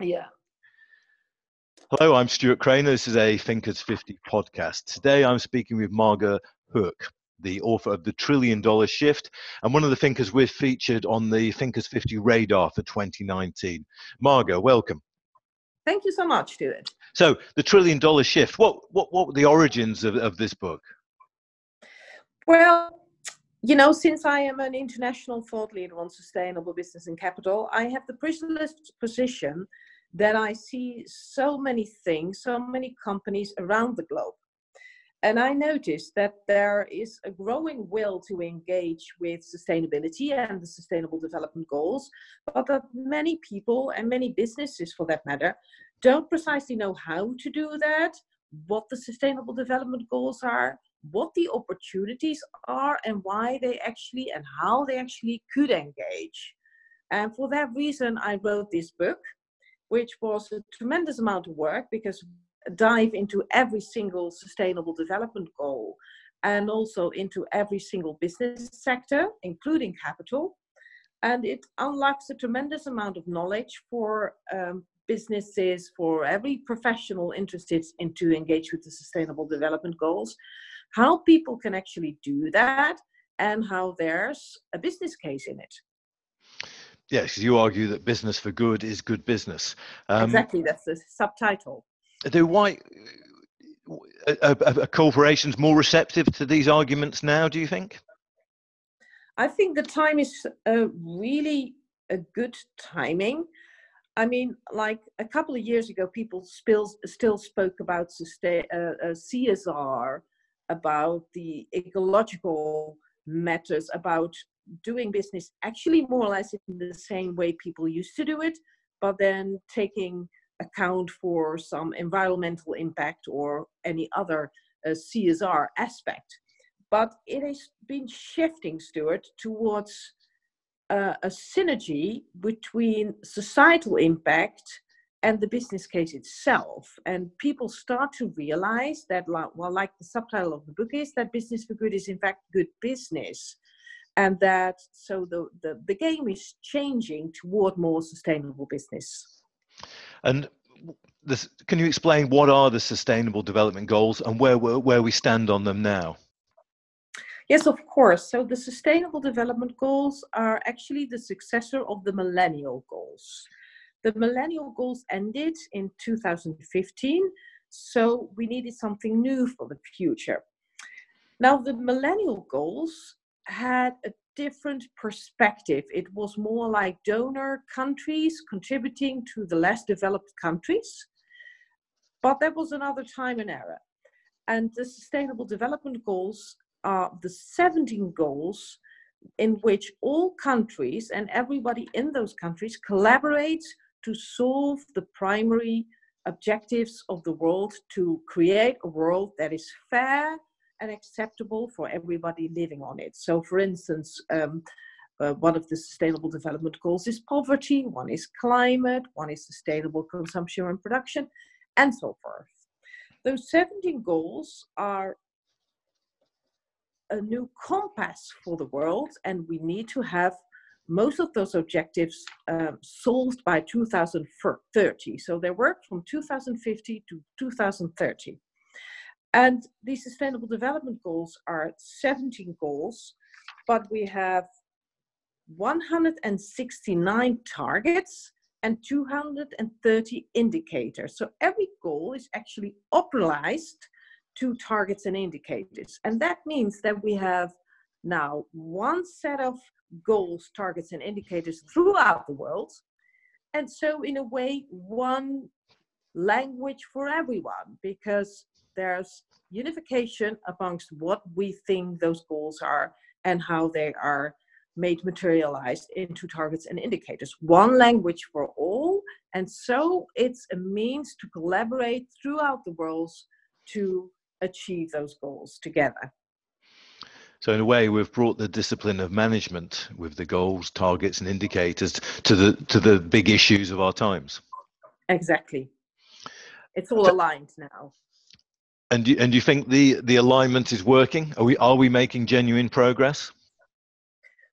yeah. Hello, I'm Stuart Crainer. This is a Thinkers 50 podcast. Today I'm speaking with Marga Hoek, the author of The Trillion Dollar Shift, and one of the thinkers we've featured on the Thinkers 50 radar for 2019. Marga, welcome. Thank you so much, Stuart. So, The Trillion Dollar Shift, what, what, what were the origins of, of this book? Well, you know, since I am an international thought leader on sustainable business and capital, I have the privileged position that I see so many things, so many companies around the globe. And I noticed that there is a growing will to engage with sustainability and the sustainable development goals, but that many people and many businesses, for that matter, don't precisely know how to do that, what the sustainable development goals are, what the opportunities are and why they actually and how they actually could engage. And for that reason, I wrote this book, which was a tremendous amount of work because dive into every single sustainable development goal and also into every single business sector, including capital. And it unlocks a tremendous amount of knowledge for um, businesses, for every professional interested in to engage with the sustainable development goals how people can actually do that and how there's a business case in it. Yes, you argue that business for good is good business. Um, exactly, that's the subtitle. Do why are, are corporations more receptive to these arguments now? Do you think? I think the time is uh, really a good timing. I mean, like a couple of years ago, people still still spoke about sustain, uh, uh, CSR about the ecological matters, about doing business actually more or less in the same way people used to do it, but then taking account for some environmental impact or any other uh, CSR aspect. But it has been shifting, Stuart, towards uh, a synergy between societal impact and the business case itself. And people start to realize that, well, like the subtitle of the book is, that business for good is in fact good business. And that so the, the, the game is changing toward more sustainable business. And this, can you explain what are the sustainable development goals and where, where we stand on them now? Yes, of course. So the sustainable development goals are actually the successor of the millennial goals. The millennial goals ended in 2015, so we needed something new for the future. Now, the millennial goals had a different perspective. It was more like donor countries contributing to the less developed countries. But that was another time and era. And the Sustainable Development Goals are the 17 goals in which all countries and everybody in those countries collaborates to solve the primary objectives of the world to create a world that is fair and acceptable for everybody living on it. So, for instance, um, uh, one of the sustainable development goals is poverty, one is climate, one is sustainable consumption and production, and so forth. Those 17 goals are a new compass for the world, and we need to have most of those objectives um, solved by 2030. So they work from 2050 to 2030. And these sustainable development goals are 17 goals, but we have 169 targets and 230 indicators. So every goal is actually operationalized to targets and indicators. And that means that we have now one set of goals, targets, and indicators throughout the world. And so, in a way, one language for everyone because there's unification amongst what we think those goals are and how they are made materialized into targets and indicators. One language for all. And so it's a means to collaborate throughout the world to achieve those goals together. So in a way, we've brought the discipline of management with the goals, targets, and indicators to the to the big issues of our times. Exactly, it's all so, aligned now. And do, and do you think the the alignment is working? Are we are we making genuine progress?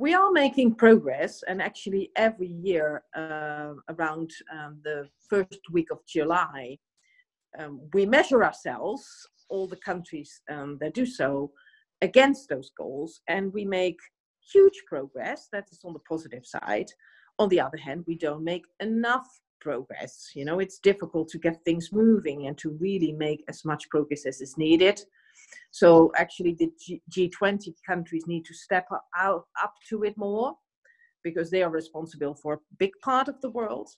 we are making progress, and actually every year uh, around um, the first week of July, um, we measure ourselves, all the countries um, that do so, against those goals, and we make huge progress. That is on the positive side. On the other hand, we don't make enough progress. You know, it's difficult to get things moving and to really make as much progress as is needed. So actually, the G- 20 countries need to step out up to it more because they are responsible for a big part of the world.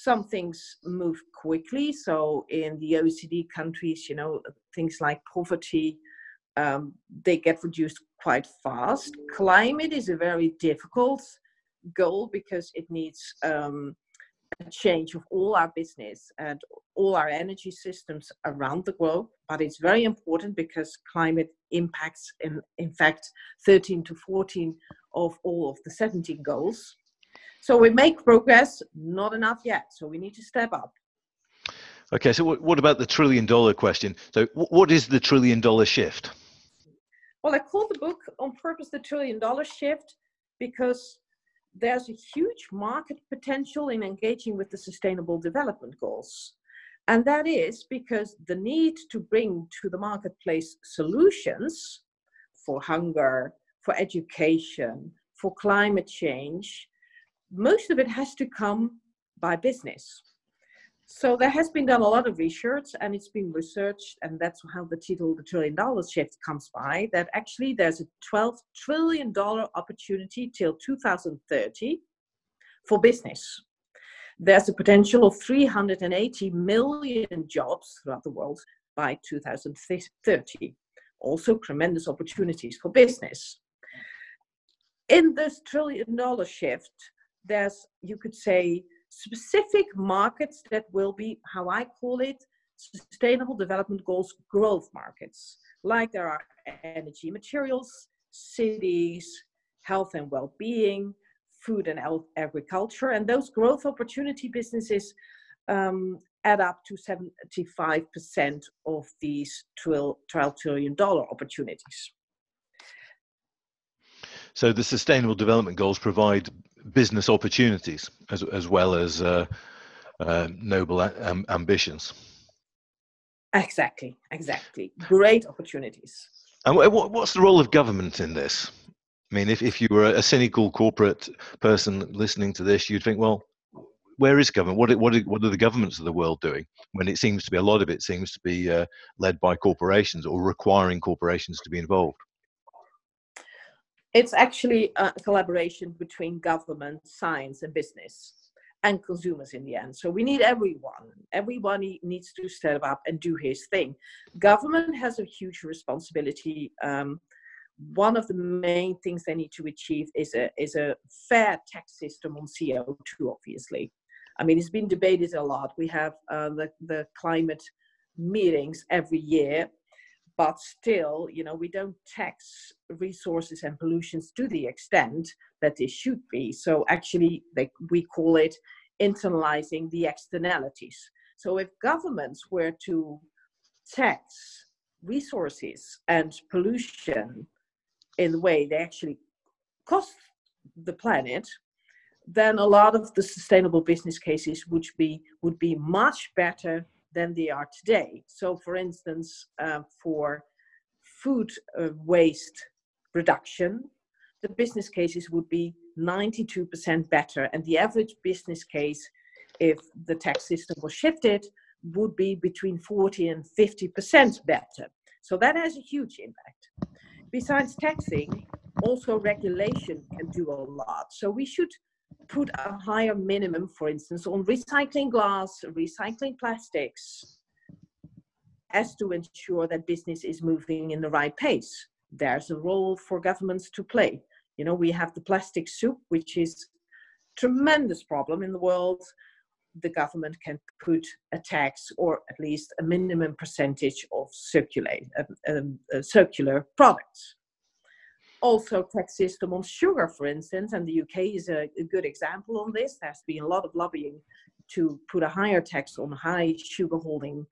Some things move quickly. So in the OECD countries, you know, things like poverty, um, they get reduced quite fast. Climate is a very difficult goal because it needs um, a change of all our business and all our energy systems around the globe. But it's very important because climate impacts, in, in fact, 13 to 14 of all of the 17 goals. So we make progress, not enough yet. So we need to step up. Okay, so what about the trillion dollar question? So, what is the trillion dollar shift? Well, I called the book on purpose the trillion dollar shift because there's a huge market potential in engaging with the sustainable development goals. And that is because the need to bring to the marketplace solutions for hunger, for education, for climate change, most of it has to come by business. So there has been done a lot of research and it's been researched, and that's how the title The Trillion Dollar Shift comes by, that actually there's a $12 trillion opportunity till 2030 for business. There's a potential of 380 million jobs throughout the world by 2030. Also, tremendous opportunities for business. In this trillion dollar shift, there's, you could say, specific markets that will be, how I call it, sustainable development goals growth markets. Like there are energy materials, cities, health and well being, food and agriculture. And those growth opportunity businesses um, add up to 75% of these 12, $12 trillion opportunities. So the Sustainable Development Goals provide business opportunities as, as well as uh, uh, noble am- ambitions. Exactly, exactly. Great opportunities. And what, what's the role of government in this? I mean, if, if you were a cynical corporate person listening to this, you'd think, well, where is government? What, what, what are the governments of the world doing? When it seems to be a lot of it seems to be uh, led by corporations or requiring corporations to be involved it's actually a collaboration between government, science, and business and consumers in the end. So we need everyone. Everyone needs to step up and do his thing. Government has a huge responsibility. Um, one of the main things they need to achieve is a is a fair tax system on CO2. Obviously, I mean it's been debated a lot. We have uh, the the climate meetings every year but still, you know, we don't tax resources and pollutions to the extent that they should be. So actually, they, we call it internalizing the externalities. So if governments were to tax resources and pollution in the way they actually cost the planet, then a lot of the sustainable business cases would be would be much better than they are today. So, for instance, uh, for food uh, waste reduction, the business cases would be 92% better, and the average business case, if the tax system was shifted, would be between 40 and 50% better. So that has a huge impact. Besides taxing, also regulation can do a lot. So we should put a higher minimum, for instance, on recycling glass, recycling plastics, as to ensure that business is moving in the right pace. There's a role for governments to play. You know, we have the plastic soup, which is tremendous problem in the world. The government can put a tax or at least a minimum percentage of circulate, uh, um, uh, circular products also tax system on sugar, for instance, and the UK is a, a, good example on this. There's been a lot of lobbying to put a higher tax on high sugar holding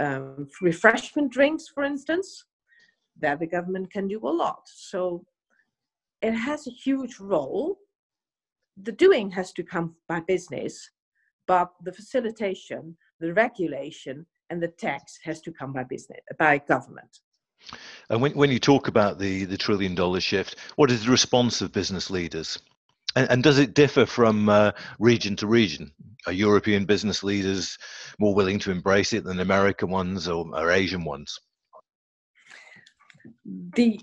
um, refreshment drinks, for instance. There the government can do a lot. So it has a huge role. The doing has to come by business, but the facilitation, the regulation, and the tax has to come by business, by government. And when, when you talk about the, the trillion dollar shift, what is the response of business leaders? And, and does it differ from uh, region to region? Are European business leaders more willing to embrace it than American ones or, or Asian ones? The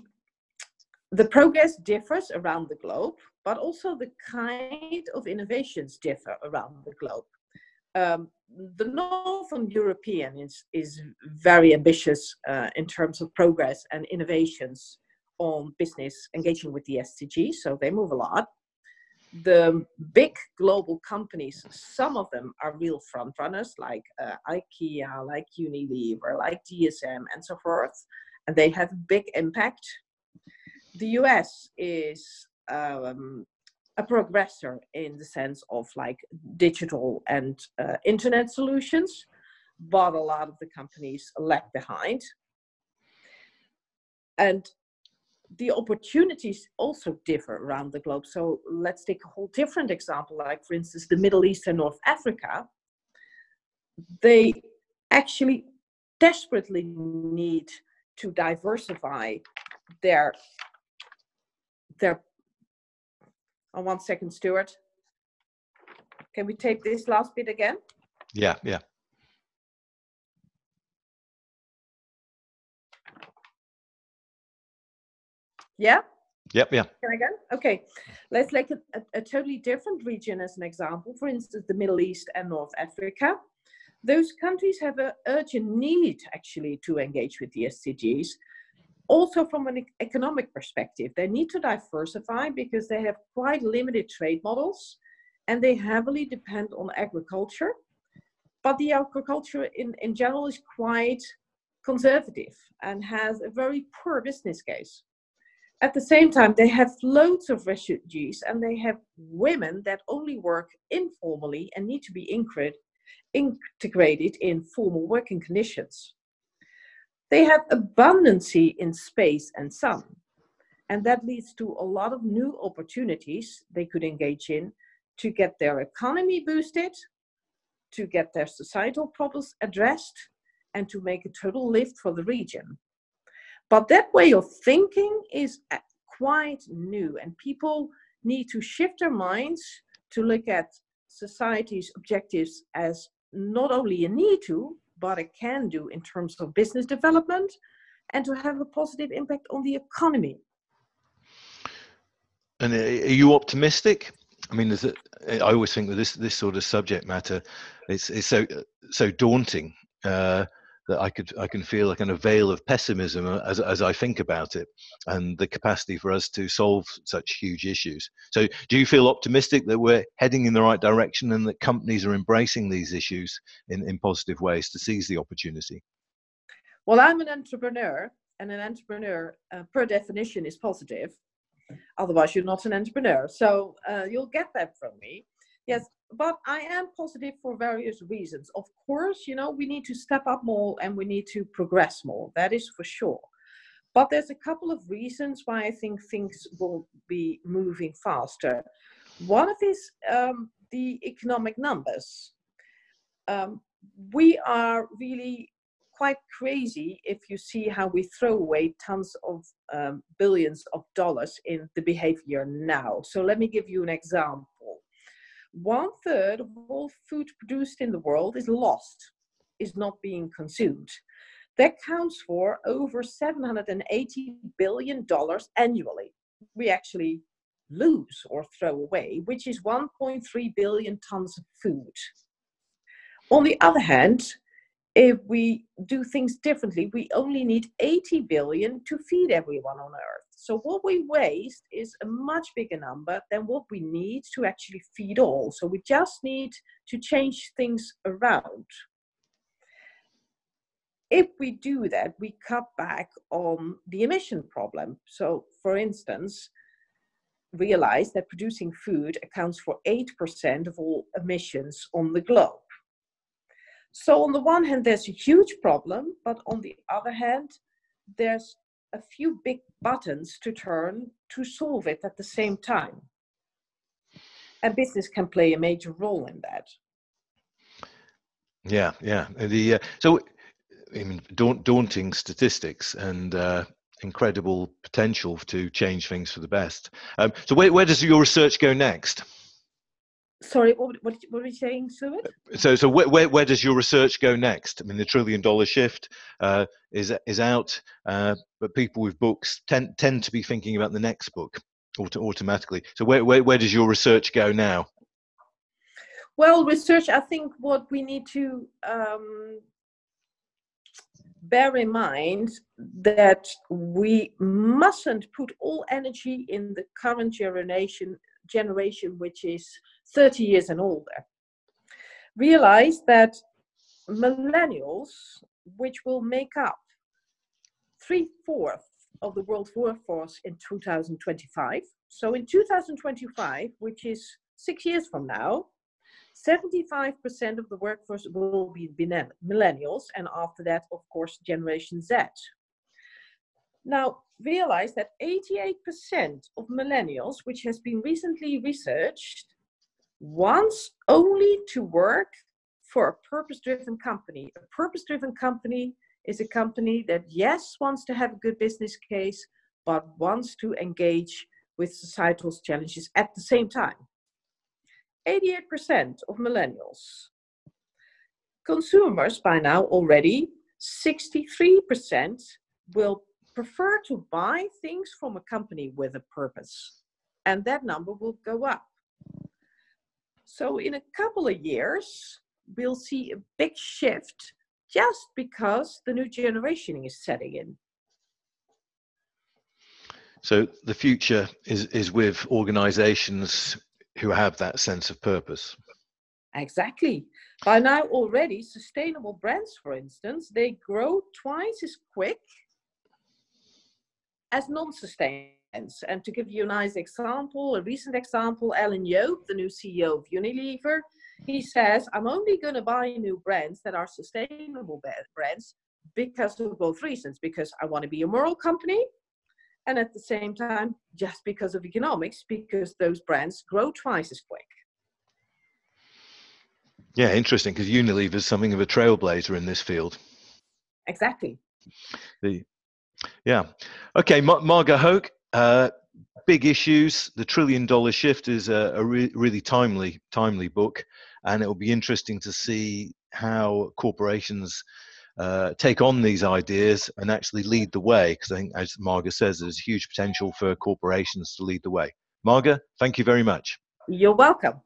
the progress differs around the globe, but also the kind of innovations differ around the globe. Um, the Northern European is, is very ambitious uh, in terms of progress and innovations on business engaging with the SDGs, so they move a lot. The big global companies, some of them are real front runners, like uh, IKEA, like Unilever, like DSM, and so forth, and they have big impact. The US is um, a progressor in the sense of like digital and uh, internet solutions, but a lot of the companies lag behind. And the opportunities also differ around the globe. So let's take a whole different example, like for instance, the Middle East and North Africa. They actually desperately need to diversify their their Oh, one second, Stuart. Can we take this last bit again? Yeah, yeah. Yeah? Yep, yeah. Can I go? Okay. Let's take a, a, a, totally different region as an example. For instance, the Middle East and North Africa. Those countries have an urgent need actually to engage with the SDGs also from an economic perspective they need to diversify because they have quite limited trade models and they heavily depend on agriculture. But the agriculture in, in general is quite conservative and has a very poor business case. At the same time they have loads of refugees and they have women that only work informally and need to be integrated in formal working conditions they have abundancy in space and sun. And that leads to a lot of new opportunities they could engage in to get their economy boosted, to get their societal problems addressed, and to make a total lift for the region. But that way of thinking is uh, quite new, and people need to shift their minds to look at society's objectives as not only a need to, but a can do in terms of business development and to have a positive impact on the economy. And are you optimistic? I mean, I always think that this this sort of subject matter, it's it's so so daunting. Uh, that I could I can feel a kind of veil of pessimism as as I think about it, and the capacity for us to solve such huge issues. So, do you feel optimistic that we're heading in the right direction and that companies are embracing these issues in in positive ways to seize the opportunity? Well, I'm an entrepreneur, and an entrepreneur, uh, per definition, is positive. Otherwise, you're not an entrepreneur. So uh, you'll get that from me. Yes, but I am positive for various reasons. Of course, you know, we need to step up more and we need to progress more. That is for sure. But there's a couple of reasons why I think things will be moving faster. One of is um, the economic numbers. Um, we are really quite crazy if you see how we throw away tons of um, billions of dollars in the behavior now. So let me give you an example one third of all food produced in the world is lost, is not being consumed. That counts for over $780 billion annually. We actually lose or throw away, which is 1.3 billion tons of food. On the other hand, if we do things differently, we only need 80 billion to feed everyone on Earth. So what we waste is a much bigger number than what we need to actually feed all. So we just need to change things around. If we do that, we cut back on the emission problem. So for instance, realize that producing food accounts for 8% of all emissions on the globe. So on the one hand, there's a huge problem, but on the other hand, there's a few big buttons to turn to solve it at the same time. And business can play a major role in that. Yeah, yeah. The uh, so I mean, daunting statistics and uh, incredible potential to change things for the best. Um, so, where, where does your research go next? Sorry, what, what, what were you saying, Stuart? So, so where, where, where, does your research go next? I mean, the trillion dollar shift uh, is is out, uh, but people with books tend tend to be thinking about the next book auto- automatically. So, where, where where does your research go now? Well, research. I think what we need to um, bear in mind that we mustn't put all energy in the current generation generation which is 30 years and older realize that millennials which will make up three-fourths of the world workforce in 2025 so in 2025 which is six years from now 75% of the workforce will be millennials, and after that, of course, Generation Z. Now, realize that 88% of millennials, which has been recently researched, wants only to work for a purpose driven company. A purpose driven company is a company that, yes, wants to have a good business case, but wants to engage with societal challenges at the same time. 88% of millennials. Consumers by now already, 63% will prefer to buy things from a company with a purpose. And that number will go up. So in a couple of years, we'll see a big shift just because the new generation is setting in. So the future is, is with organizations who have that sense of purpose. Exactly. By now, already, sustainable brands, for instance, they grow twice as quick as non sustainable. And to give you a nice example, a recent example, Alan Jope, the new CEO of Unilever, he says, I'm only going to buy new brands that are sustainable brands because of both reasons. Because I want to be a moral company and at the same time, just because of economics, because those brands grow twice as quick. Yeah, interesting, because Unilever is something of a trailblazer in this field. Exactly. The, yeah. Okay, Mar- Marga Hoek, uh, big issues. The Trillion Dollar Shift is a, a re- really timely, timely book, and it will be interesting to see how corporations uh, take on these ideas and actually lead the way. Because I think, as Marga says, there's huge potential for corporations to lead the way. Marga, thank you very much. You're welcome.